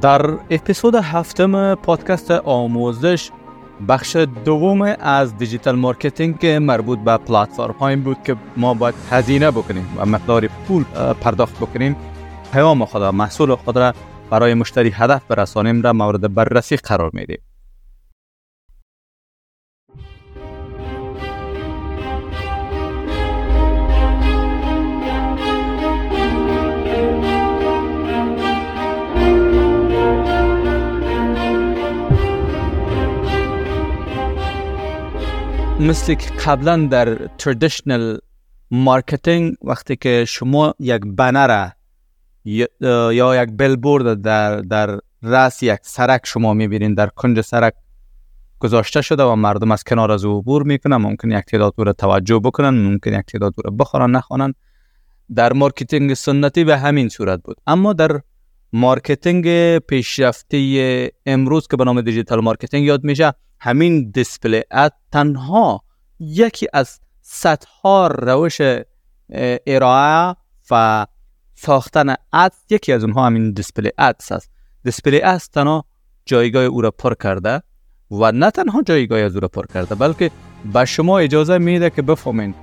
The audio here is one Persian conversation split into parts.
در اپیزود هفتم پادکست آموزش بخش دوم از digital marketing مربوط به پلتفرم های بود که ما باید هزینه بکنیم و مقدار پول پرداخت بکنیم. پیام خود محصول خود را برای مشتری هدف برسانیم را مورد بررسی قرار میدیم. مثل که قبلا در traditional marketing وقتی که شما یک بنر یا یک بیلبورد در در راس یک سرک شما می‌بینین در کنج سرک گذاشته شده و مردم از کنار از عبور می‌کنن ممکن یک تعداد رو توجه بکنن ممکن یک تعداد رو بخوانن نخوانن. در marketing سنتی به همین صورت بود. اما در marketing پیشرفته امروز که به نام digital marketing یاد میشه همین display ad تنها یکی از صدها روش ارائه و ساختن ad یکی از اونها همین display ads است display ads تنها جایگاه او را پر کرده و نه تنها جایگاه از او را پر کرده بلکه به شما اجازه میده که بفهمین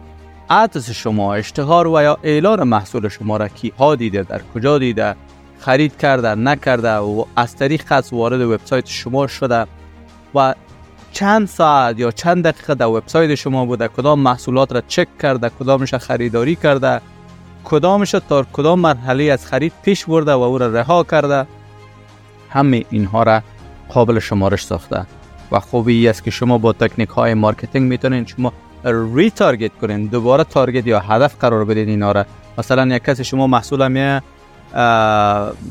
ads شما اشتهار و یا اعلان محصول شما را کی ها دیده در کجا دیده خرید کرده نکرده و از طریق از وارد وبسایت شما شده و چند ساعت یا چند دقیقه در وبسایت شما بوده کدام محصولات را چک کرده کدامش خریداری کرده کدامش تا کدام مرحله از خرید پیش برده و او را رها کرده همه اینها را قابل شمارش ساخته. و خوبی است که شما با تکنیک های marketing می‌تونین شما retarget کنین دوباره target یا هدف قرار بدین اینا را. مثلا یک کسی شما محصول میه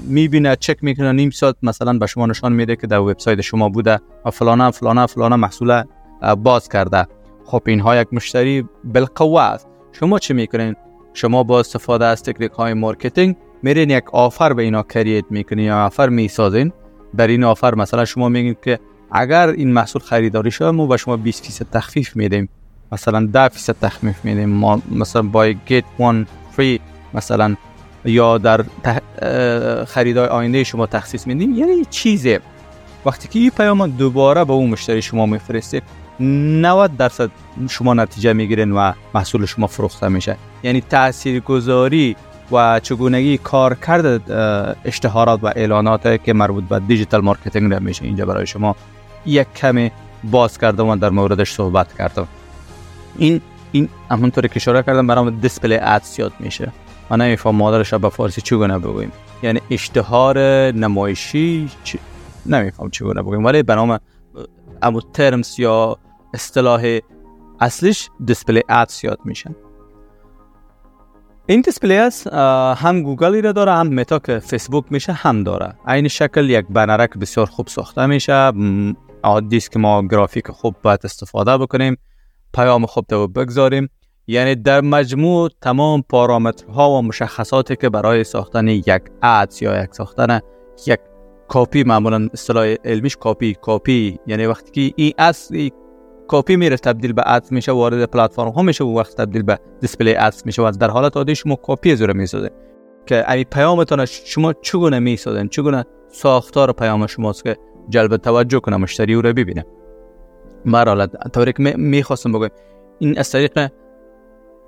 می‌بینه چک می‌کنه. نیم ساعت مثلا به شما نشان میده که در وبسایت شما بوده و فلانه فلانه فلانه محصول باز کرده. خب اینها یک مشتری بالقوه است. شما چه می‌کنین؟ شما با استفاده از تکنیک های marketing میرین یک offer به اینا create می‌کنین یا offer می‌سازین. در این offer مثلا شما میگین که اگر این محصول خریداری شده ما به شما 20 فیصد تخفیف میدیم. مثلا 10 فیصد تخفیف میدیم. ما مثلا buy get one free مثلا یا در خریدای آینده شما تخصیص میدیم یعنی چیزه. وقتی که این پیام دوباره به اون مشتری شما میفرسته 90 درصد شما نتیجه می‌گیرین و محصول شما فروخته میشه. یعنی تاثیرگذاری و چگونگی کار کرد اشتهارات و اعلانات که مربوط به digital marketing میشه اینجا برای شما یک کمی باز کردم و در موردش صحبت کردم این این همونطوری که اشاره کردم به نام display ads یاد میشه. من نمیفهمم ما درش به فارسی چگونه بگویم یعنی اشتهار نمایشی چ... نمیفهمم چگونه بگویم ولی به نام امو terms یا اصطلاح اصلیش display ads یاد میشن این display ads هم گوگلی را داره هم متا که فیسبوک میشه هم داره. این شکل یک بنرک بسیار خوب ساخته میشه. عادی که ما گرافیک خوب باید استفاده بکنیم. پیام خوب تو بگذاریم. یعنی در مجموع تمام پارامترها و مشخصاتی که برای ساختن یک ads یا یک ساختن یک کاپی معمولا اصطلاح علمیش copy copy یعنی وقتی که این اصل کاپی میره تبدیل به ads میشه وارد پلتفرم ها میشه و وقت تبدیل به display ads میشه و در حالت عادی شما copy ads می‌سازه. که این پیامتون شما چگونه می‌سازن؟ چگونه ساختار پیام شماست که جلب توجه کنه مشتری او رو ببینه؟ مرحله طوری که می‌خواستم بگم این از طریق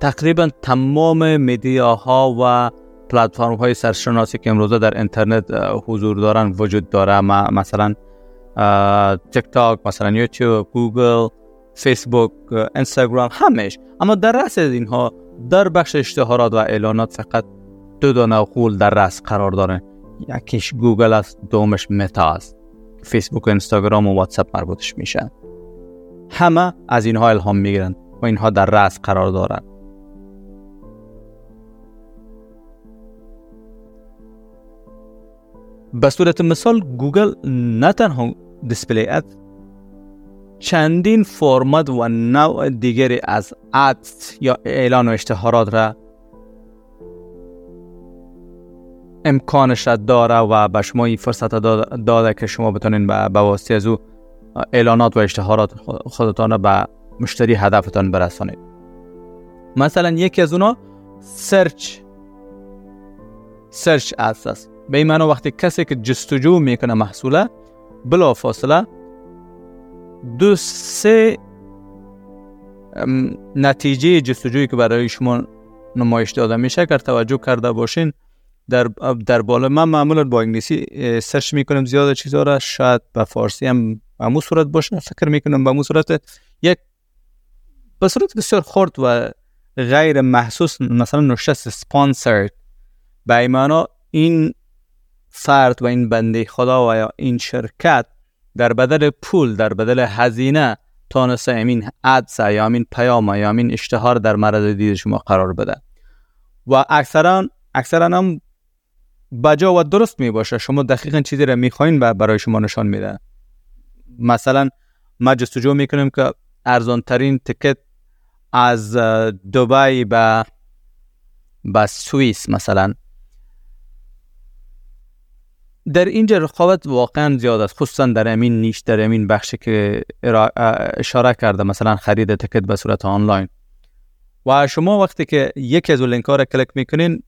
تقریبا تمام media ها و پلتفرم های سرشناسی که امروزه در اینترنت حضور دارن وجود داره. مثلا تیک تاک مثلا یوتیوب گوگل فیسبوک اینستاگرام همش. اما در رأس اینها در بخش اشتهارات و اعلانات فقط دو دانه غول در رأس قرار داره. یکیش گوگل است دومش متا است. فیسبوک و اینستاگرام و واتساپ مربوطش میشن همه از اینها الهام می‌گیرن و اینها در رأس قرار دارن. به صورت مثال گوگل نه تنها display ad چندین فرمت و نوع دیگری از ad یا اعلان و اشتهارات را امکانش را داره و به شما این فرصت داده که شما بتونین به واسطه از او اعلانات و اشتهارات خودتان را به مشتری هدفتان برسانید. مثلا یکی از اونا سرچ سرچ ادز است. به این معنی وقتی کسی که جستجو می‌کنه محصوله بلا فاصله دو سه نتیجه جستجویی که برای شما نمایش داده میشه اگر توجه کرده باشین. در در بالا من معمولا با انگلیسی سرچ می‌کنم زیاد چیزا را شاید به فارسی هم به صورت باشه فکر می‌کنم به صورت یک به صورت بسیار خرد و غیر محسوس مثلا نشست سپانسرد به ایمانا این فرد و این بنده خدا و یا این شرکت در بدل پول در بدل هزینه تانسته امین ادس یا امین پیام یا امین اشتهار در معرض دید شما قرار بده. و اکثرا اکثرا هم بجا و درست می باشه شما دقیقا چیزی را می‌خواین و برای شما نشان میده. مثلا ما جستجو می‌کنیم که ارزان ترین تکت از دبی به به سوئیس مثلا. در اینجا رقابت واقعا زیاد است. خصوصا در امین نیش در امین بخشی که اشاره کرده مثلا خرید تکت به صورت آنلاین. و شما وقتی که یکی از لینک ها را کلیک می‌کنین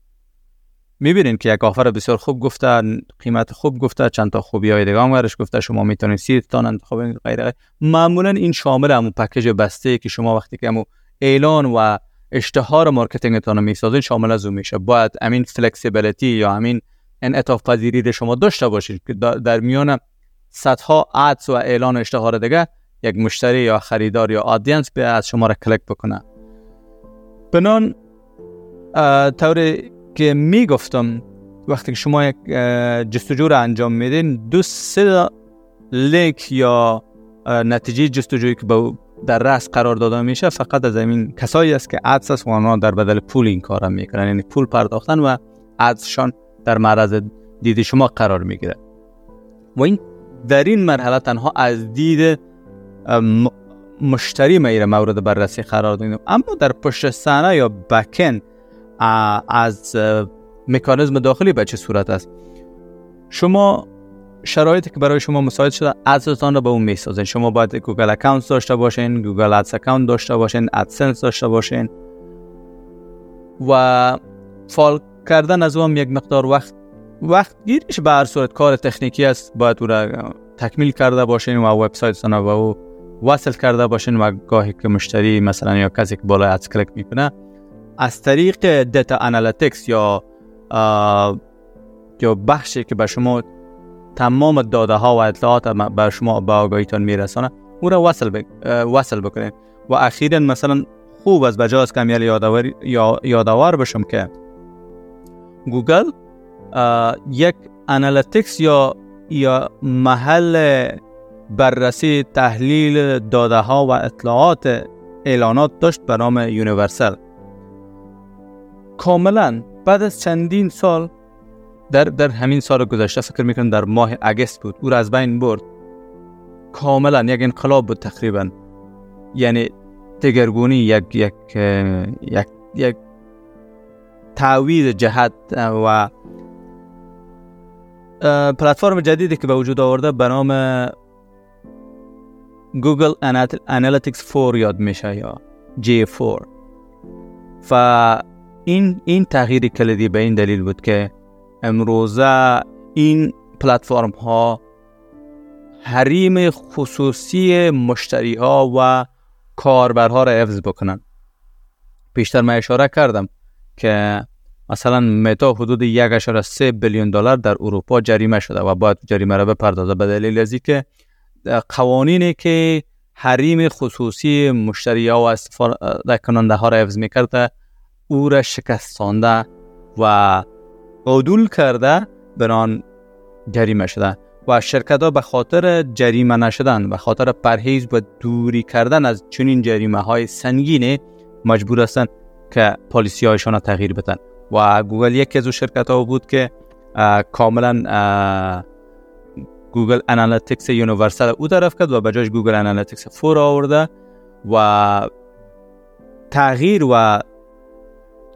می‌بینین که یک offer بسیار خوب گفته قیمت خوب گفته چند تا خوبی های دیگه هم گفته. شما می‌تونید سی تا انتخاب غیره معمولا این شامل همون package بسته که شما وقتی که همون اعلان و اشتهار marketing تان می‌سازین شامل از اون میشه. باید امین flexibility یا همین انعطاف پذیری رو شما داشته باشید که در میان صدها ads و اعلان و اشتهار دیگه یک مشتری یا خریدار یا audience ads شما را کلیک بکنه. بنا طوری که می‌گفتم وقتی که شما یک جستجو رو انجام میدین دو سه لینک یا نتیجه جستجویی که در رأس قرار داده میشه فقط از این کسایی است که ads است و آنها در بدل پول این کار می‌کنن. یعنی پول پرداختن و ads شان در معرض دید شما قرار می‌گیره. و این در این مرحله تنها از دید مشتری میره مورد بررسی قرار دادیم. اما در پشت صحنه یا backend از مکانیزم داخلی به چه صورت است؟ شما شرایطی که برای شما مساعد شده ads تان رو به اون می‌سازین. شما باید Google account داشته باشین Google Ads account داشته باشین AdSense داشته باشین. و فعال کردن از اون یک مقدار وقت. وقت گیریش به هر صورت کار تکنیکی است. باید او را تکمیل کرده باشین و وبسایت و او وصل کرده باشین و گاهی که مشتری مثلا یا کسی که بالای ads کلیک می‌کنه از طریق data analytics یا یا بخشی که به شما تمام داده ها و اطلاعات به شما به آگاهیتان میرسانه او را وصل, بک... وصل بکنید و اخیرا مثلا خوب از بجاست که یادآور یا یادآور بشم که گوگل یک analytics یا یا محل بررسی تحلیل داده ها و اطلاعات اعلانات داشت به نام Universal کاملا بعد از چندین سال در, در همین سال گذشته فکر می‌کنم در ماه اگست بود او را از بین برد. کاملا یک انقلاب بود تقریبا. یعنی دگرگونی یک یک یک یک تعویض جهت و پلتفرم جدیدی که به وجود آورده به نام Google Analytics 4 یاد میشه یا GA4 و این این تغییر کلیدی به این دلیل بود که امروزه این پلتفرم ها حریم خصوصی مشتری ها و کاربرها را حفظ بکنن. پیشتر من اشاره کردم که مثلا متا حدود 1.3 بیلیون دلار در اروپا جریمه شده و باید جریمه را بپردازه به دلیل از که قوانینی که حریم خصوصی مشتری ها و استفاده کننده ها را حفظ می‌کرده او را شکستانده و عدول کرده بران جریمه شده و شرکت ها به خاطر جریمه نشدن به خاطر پرهیز و دوری کردن از چنین جریمه های سنگینه مجبور هستند که policy هایشان تغییر بدن. و گوگل یکی از شرکت ها بود که کاملا Google Analytics Universal او طرف کرد و بجاش Google Analytics four آورده و تغییر و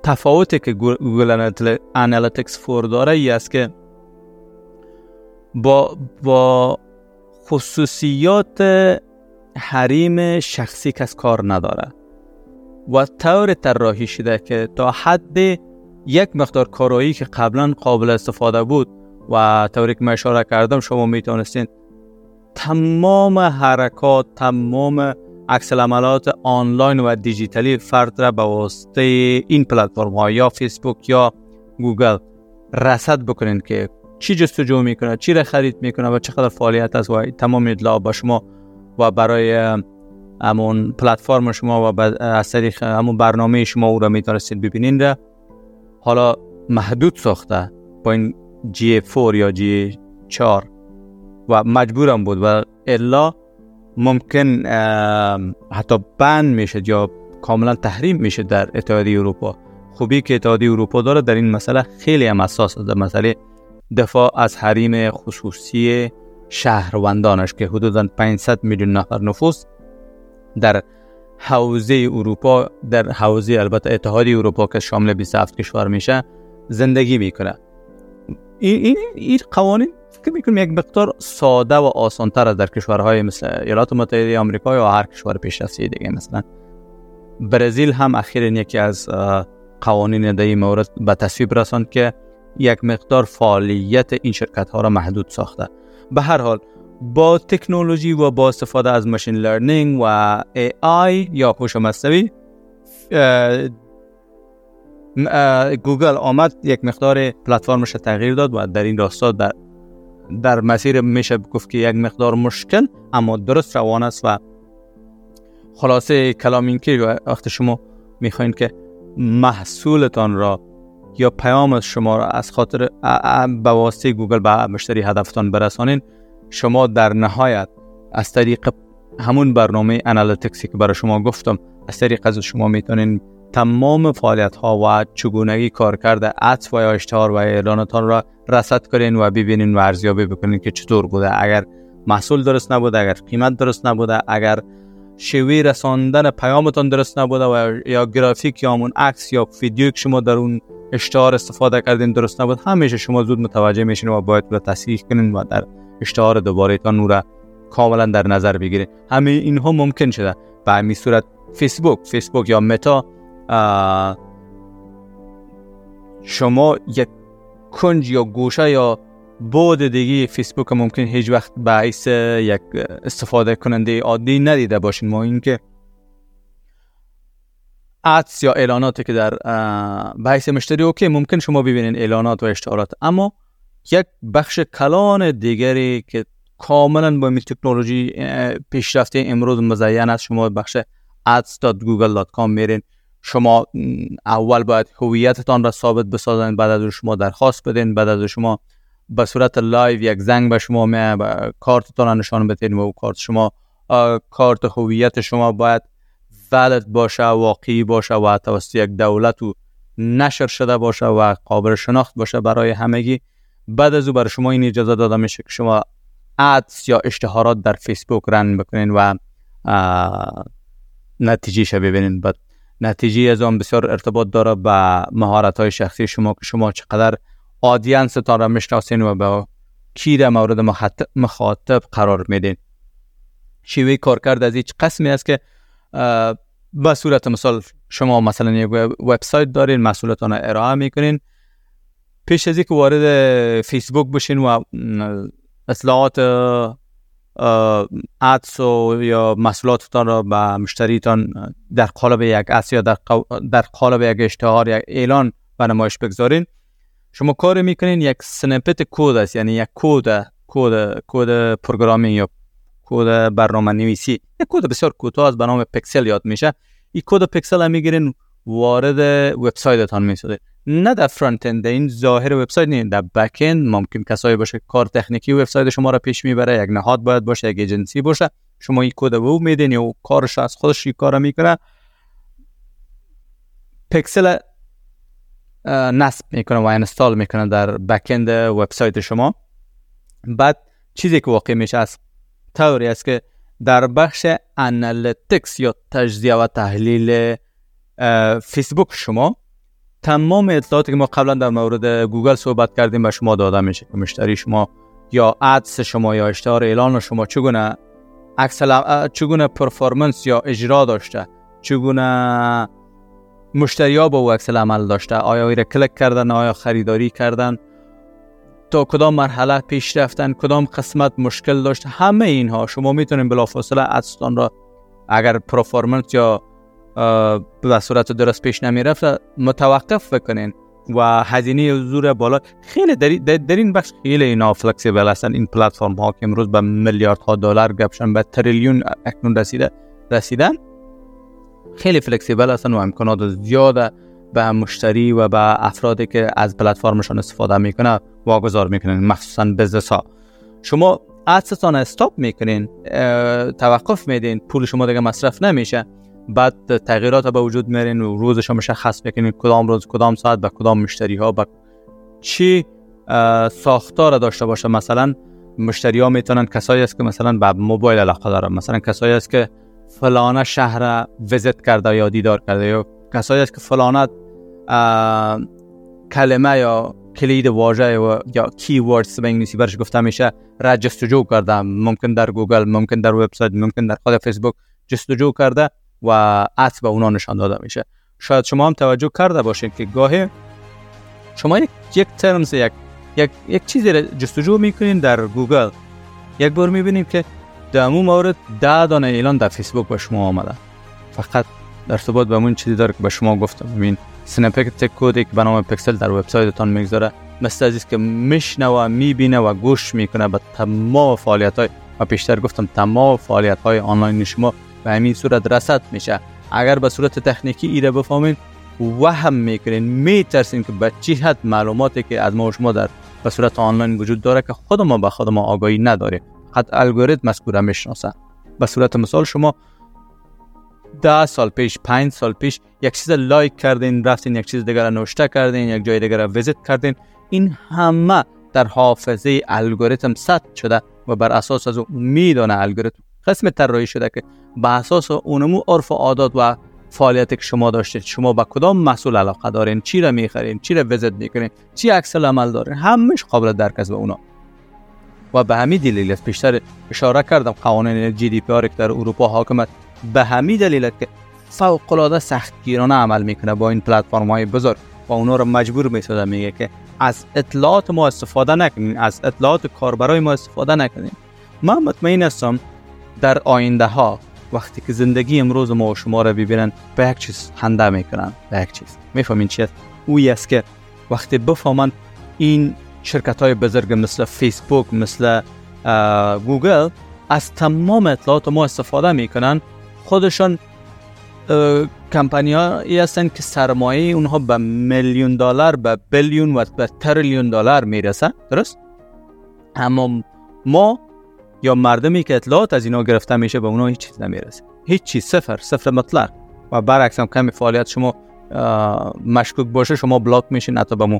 تفاوتی که Google Analytics four داره ای است که با, با خصوصیات حریم شخصی کس کار نداره. و طور طراحی شده که تا حد یک مقدار کارایی که قبلا قابل استفاده بود و طوری که اشاره کردم شما می‌تونستین تمام حرکات تمام عکس عملات آنلاین و دیجیتالی فرد را به واسطه این پلتفرم ها یا فیسبوک یا گوگل رصد بکنین که چی جستجو می‌کنه چی را خرید می‌کنه و چقدر فعالیت است و تمام اطلاع با شما و برای همون پلتفرم شما و از طریق همون برنامه شما او را می‌تونستید ببینین. را حالا محدود ساخته با این جی 4 یا جی 4 و مجبورم بود و الا ممکن حتی بند میشه یا کاملا تحریم میشه در اتحادیه اروپا. خوبی که اتحادیه اروپا داره در این مسئله خیلی هم اساس در مسئله دفاع از حریم خصوصی شهروندانش که حدودا 500 میلیون نفر نفوس در حوزه اروپا در حوزه البته اتحادیه اروپا که شامل 27 کشور میشه زندگی می‌کنه. این این این قوانین فکر می‌کنم یک مقدار ساده و آسانتر از در کشورهای مثل ایالات متحده آمریکا یا هر کشور پیشرفته دیگه مثلا. برزیل هم اخیرا یکی از قوانین در این مورد به تصویب رساند که یک مقدار فعالیت این شرکت ها را محدود ساخته. به هر حال با تکنولوژی و با استفاده از ماشین لرنینگ و ای آی یا هوش مصنوعی گوگل آمد یک مقدار پلتفرمش تغییر داد و در این راستا در در مسیر میشه گفت که یک مقدار مشکل اما درست روان است و خلاصه کلام این که وقت شما می‌خواین که محصولتان را یا پیام شما را از خاطر به واسطه گوگل به مشتری هدفتان برسانین شما در نهایت از طریق همون برنامه analytics ی که برای شما گفتم از طریق از شما می‌تونین تمام فعالیت ها و چگونگی کارکرد ات و یا اشتهار و اعلانتان را رصد کنین و ببینین و ارزیابی بکنین که چطور بوده. اگر محصول درست نبوده اگر قیمت درست نبوده اگر شیوه رساندن پیامتان درست نبوده و یا گرافیک یا همون عکس یا ویدیو که شما در اون اشتهار استفاده کردین درست نبود همیشه شما زود متوجه میشین و باید را تصحیح کنین و در اشتهار دوباره تان نورا کاملا در نظر بگیرین همه اینها ممکن شده. به همین صورت فیسبوک فیسبوک یا متا شما یک کنج یا گوشه یا بود دیگه فیسبوک ممکن هیچ وقت باعث یک استفاده کننده عادی ندیده باشین. ما اینکه ادس یا اعلاناتی که در بحث مشتری اوکی ممکن شما ببینین اعلانات و اشتهارات اما یک بخش کلان دیگری که کاملا با این تکنولوژی پیشرفته امروز مزین است. شما بخش ads.google.com میرین. شما اول باید هویتتان را ثابت بسازن بعد از شما درخواست بدین بعد از شما به صورت live یک زنگ به شما می کارتتان نشان بدین و کارت شما کارت هویت شما باید valid باشه واقعی باشه و توسط یک دولت و نشر شده باشه و قابل شناخت باشه برای همگی. بعد از او برای شما این اجازه داده میشه که شما ادس یا اشتهارات در فیسبوک رن بکنین و نتیجه ببینین. بعد نتیجه از آن بسیار ارتباط داره به مهارت های شخصی شما که شما چقدر آدینس را می‌شناسین و به کی در مورد مخاطب قرار میدین. شیوه کارکرد از هیچ قسمی است که به صورت مثال شما مثلا یک وبسایت دارین مسئولتان ارائه می‌کنین. پیش از که وارد فیسبوک بشین و اطلاعات ادس و یا محصولاتتان را به مشتریتان در قالب یک ادس یا در, در قالب یک اشتهار یک اعلان به نمایش بگذارین. شما کار می‌کنین یک سنپت کود است یعنی یک کود کود کود پروگرامینگ یا کد برنامه نویسی یک کد بسیار کوتاه از به نام پکسل یاد میشه. این کد پکسل هم می‌گیرین وارد وبسایتتان می‌سازید نه در front end این ظاهر وبسایت نه در back end ممکن کسایی باشه کار تکنیکی وبسایت شما را پیش می‌بره یک نهاد باید باشه یک ایجنسی باشه. شما این کد او میدین یا کارش از خودش این کار می‌کنه. پکسل نصب می‌کنه و install می‌کنه در back end وبسایت شما. بعد چیزی که واقع میشه از طوری است که در بخش analytics یا تجزیه و تحلیل فیسبوک شما تمام اطلاعاتی که ما قبلا در مورد گوگل صحبت کردیم به شما داده میشه. که مشتری شما یا ads شما یا اشتهار اعلان شما چگونه چگونه performance یا اجرا داشته چگونه مشتری ها با او عکس‌العمل داشته آیا را کلک کردن آیا خریداری کردن تا کدام مرحله پیش رفتن کدام قسمت مشکل داشت همه اینها شما می‌تونید بلافاصله ads تان را اگر performance یا به صورت درست پیش نمی رفت متوقف بکنین. و هزینه حضور بالا خیلی در, در این بخش خیلی اینا flexible هستن. این پلتفرم ها که امروز به میلیارد ها دلار گپشان به تریلیون اکنون رسیده رسیدن خیلی flexible هستن و امکانات زیاده به مشتری و به افرادی که از پلتفرمشان استفاده می‌کنه واگذار می‌کنن مخصوصا بزنس ها شما ادستان استاپ می‌کنین توقف میدین پول شما دیگه مصرف نمیشه. بعد تغییرات به وجود میرین و روزش مشخص می‌کنین کدام روز کدام ساعت به کدام مشتری ها به چی ساختار داشته باشه. مثلا مشتری ها می‌تونن کسایی است که مثلا به موبایل علاقه دارن. مثلا کسایی است که فلانه شهر visit کرده یا دیدار کرده یا کسایی است که فلانه کلمه یا کلید واژه یا keywords به انگلیسی برش گفته میشه را جستجو کرده. ممکن در گوگل ممکن در وبسایت ممکن در خود فیسبوک جستجو کرده. و عطف به اونا نشان داده میشه. شاید شما هم توجه کرده باشید که گاهی شما یک یک terms یک یک یک چیزی را جستجو می‌کنین در گوگل. یک بار می‌بینیم که در امون مورد ده دانه اعلان در فیسبوک به شما آمده. فقط در ثبات به اون چیزی داره که به شما گفتم. ببین سنپک تک کودی که به نام پکسل در وبسایتتان می‌گذاره. مثل از که میشنوه می‌بینه و گوش می‌کنه به تمام فعالیت های و پیشتر گفتم تمام فعالیت های آنلاین شما به همین صورت رسد میشه. اگر به صورت تکنیکی ایره بفهمین وهم می‌کنین میترسین که به چی حد معلوماتی که از ما شما در به صورت آنلاین وجود داره که خود ما به خود ما آگاهی نداره حتی الگوریتم مذکوره می‌شناسه به صورت مثال شما ده سال پیش پنج سال پیش یک چیز لایک کردین رفتین یک چیز دیگر نوشته کردین یک جای دیگر ویزیت کردین. این همه در حافظه الگوریتم ثبت شده و بر اساس از اون میدانه الگوریتم قسم طراحی شده که به اساس اونمو عرف و عادات و فعالیتی که شما داشتید. شما با کدام مسئول علاقه دارین؟ چی را می‌خرین؟ چی را ویزیت می‌کنین؟ چی عکس عمل دارین؟ همش قابل درک است به اونا. و به همین دلیل است پیشتر اشاره کردم قوانین جی دی پی آر که در اروپا حاکمت. به همین دلیل که فوق العاده سختگیرانه عمل می‌کنه با این پلتفرم های بزرگ. و اونا رو مجبور می‌سازه میگه که از اطلاعات ما استفاده نکنین از اطلاعات کاربرای ما استفاده نکنین. من مطمئن هستم در آینده ها وقتی که زندگی امروز ما و شما رو ببینن به یک چیز خنده می‌کنن به یک چیز. می‌فهمین چی است اوی است که وقتی بفهمن این شرکت های بزرگ مثل فیسبوک مثل گوگل از تمام اطلاعات ما استفاده می‌کنن خودشان کمپانی هایی هستن که سرمایه اونها به میلیون دلار به بیلیون و به تریلیون دلار می‌رسه. درست؟ اما ما یا مردمی که اطلاعات از اینا گرفته میشه به اونها هیچ چیز نمی‌رسه. هیچ چیز صفر صفر مطلق. و برعکس هم کمی فعالیت شما مشکوک باشه شما بلاک میشین حتی به مو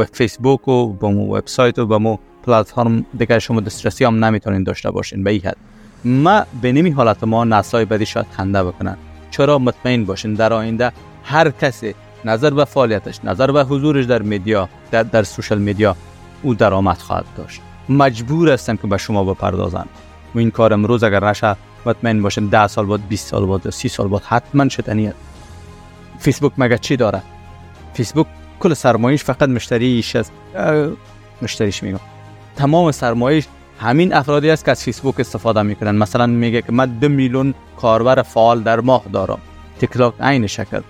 و فیسبوک و به مو وبسایت و به مو پلتفرم دیگه شما دسترسی هم نمی‌تونین داشته باشین. به این حد. ما به نمی حالت ما نسای بدی شاید خنده بکنن. چرا؟ مطمئن باشین. در آینده هر کسی نظر به فعالیتش نظر به حضورش در میدیا در, در سوشل میدیا او درآمد خواهد داشت. مجبور هستن که به شما بپردازن و این کار امروز اگر نشه مطمئن باشین 10 سال بعد 20 سال بعد 30 سال بعد حتما شدنیه فیسبوک مگه چی داره؟ فیسبوک کل سرمایش فقط مشتریش است مشتریش میگم. تمام سرمایش همین افرادی است که از فیسبوک استفاده می‌کنن. مثلا میگه که من دو میلیون کاربر فعال در ماه دارم. تیک تاک عین شکل.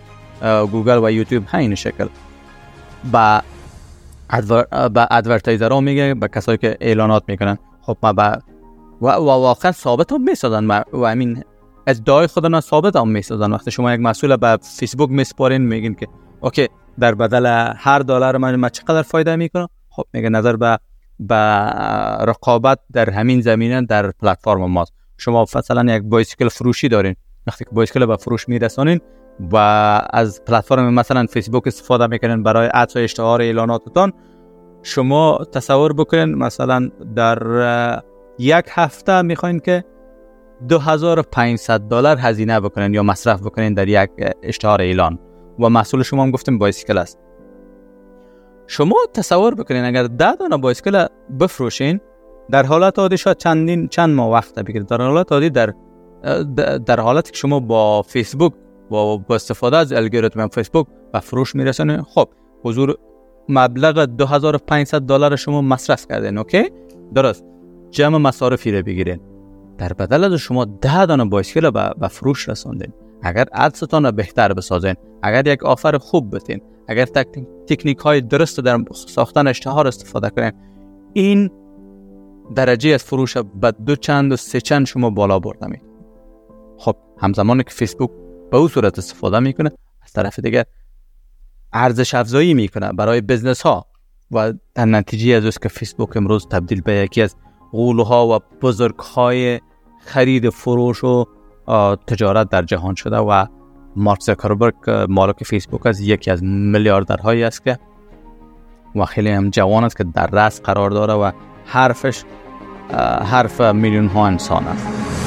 گوگل و یوتیوب عین شکل. با با advertiser ها میگه به کسایی که اعلانات می‌کنن. خب ما با و, واقعا ثابت هم می‌سازن. و همین ادعای خودنا ثابت هم می‌سازن. وقتی شما یک محصول به فیسبوک میسپارین میگین که okay در بدل هر دلار من ما چقدر فایده می‌کنم؟ خب میگه نظر به به رقابت در همین زمینه در پلتفرم ماست. شما مثلا یک بایسیکل فروشی دارین. وقتی که بایسیکل به فروش میرسانین و از پلتفرم مثلا فیسبوک استفاده می‌کنین برای عطف اشتهار اعلاناتتان شما تصور بکنین مثلا در یک هفته می‌خواین که 2500 دلار هزینه بکنین یا مصرف بکنین در یک اشتهار اعلان. و مسئول شما هم گفتیم بایسیکل است. شما تصور بکنین اگر ده دانه بایسکل بفروشین در حالت عادی شاید چندین چند ماه وقت بگیره. در حالت عادی در در حالتی که شما با فیسبوک با, با استفاده از الگوریتم فیسبوک و فروش میرسونه خب حضور مبلغ 2500 دلار شما مصرف کردین اوکی؟ درست. جمع مصارفی رو بگیرین. در بدل از شما ده دانه بایسکل به فروش رساندین اگر ادستان رو بهتر بسازین اگر یک آفر خوب بتین اگر تکنیک های درست در ساختن اشتهار استفاده کنین این درجه از فروش به دو چند و سه چند شما بالا بردمید خب همزمان که فیسبوک به او صورت استفاده می‌کنه از طرف دیگر ارزش افزایی می‌کنه برای بزنس ها و در نتیجه از که فیسبوک امروز تبدیل به یکی از ها و بزرگ های خرید فروش و تجارت در جهان شده و مارک زکربرگ مالک فیسبوک از یکی از میلیاردرهایی است که و خیلی هم جوان است که در رأس قرار داره و حرفش حرف میلیون ها انسان است.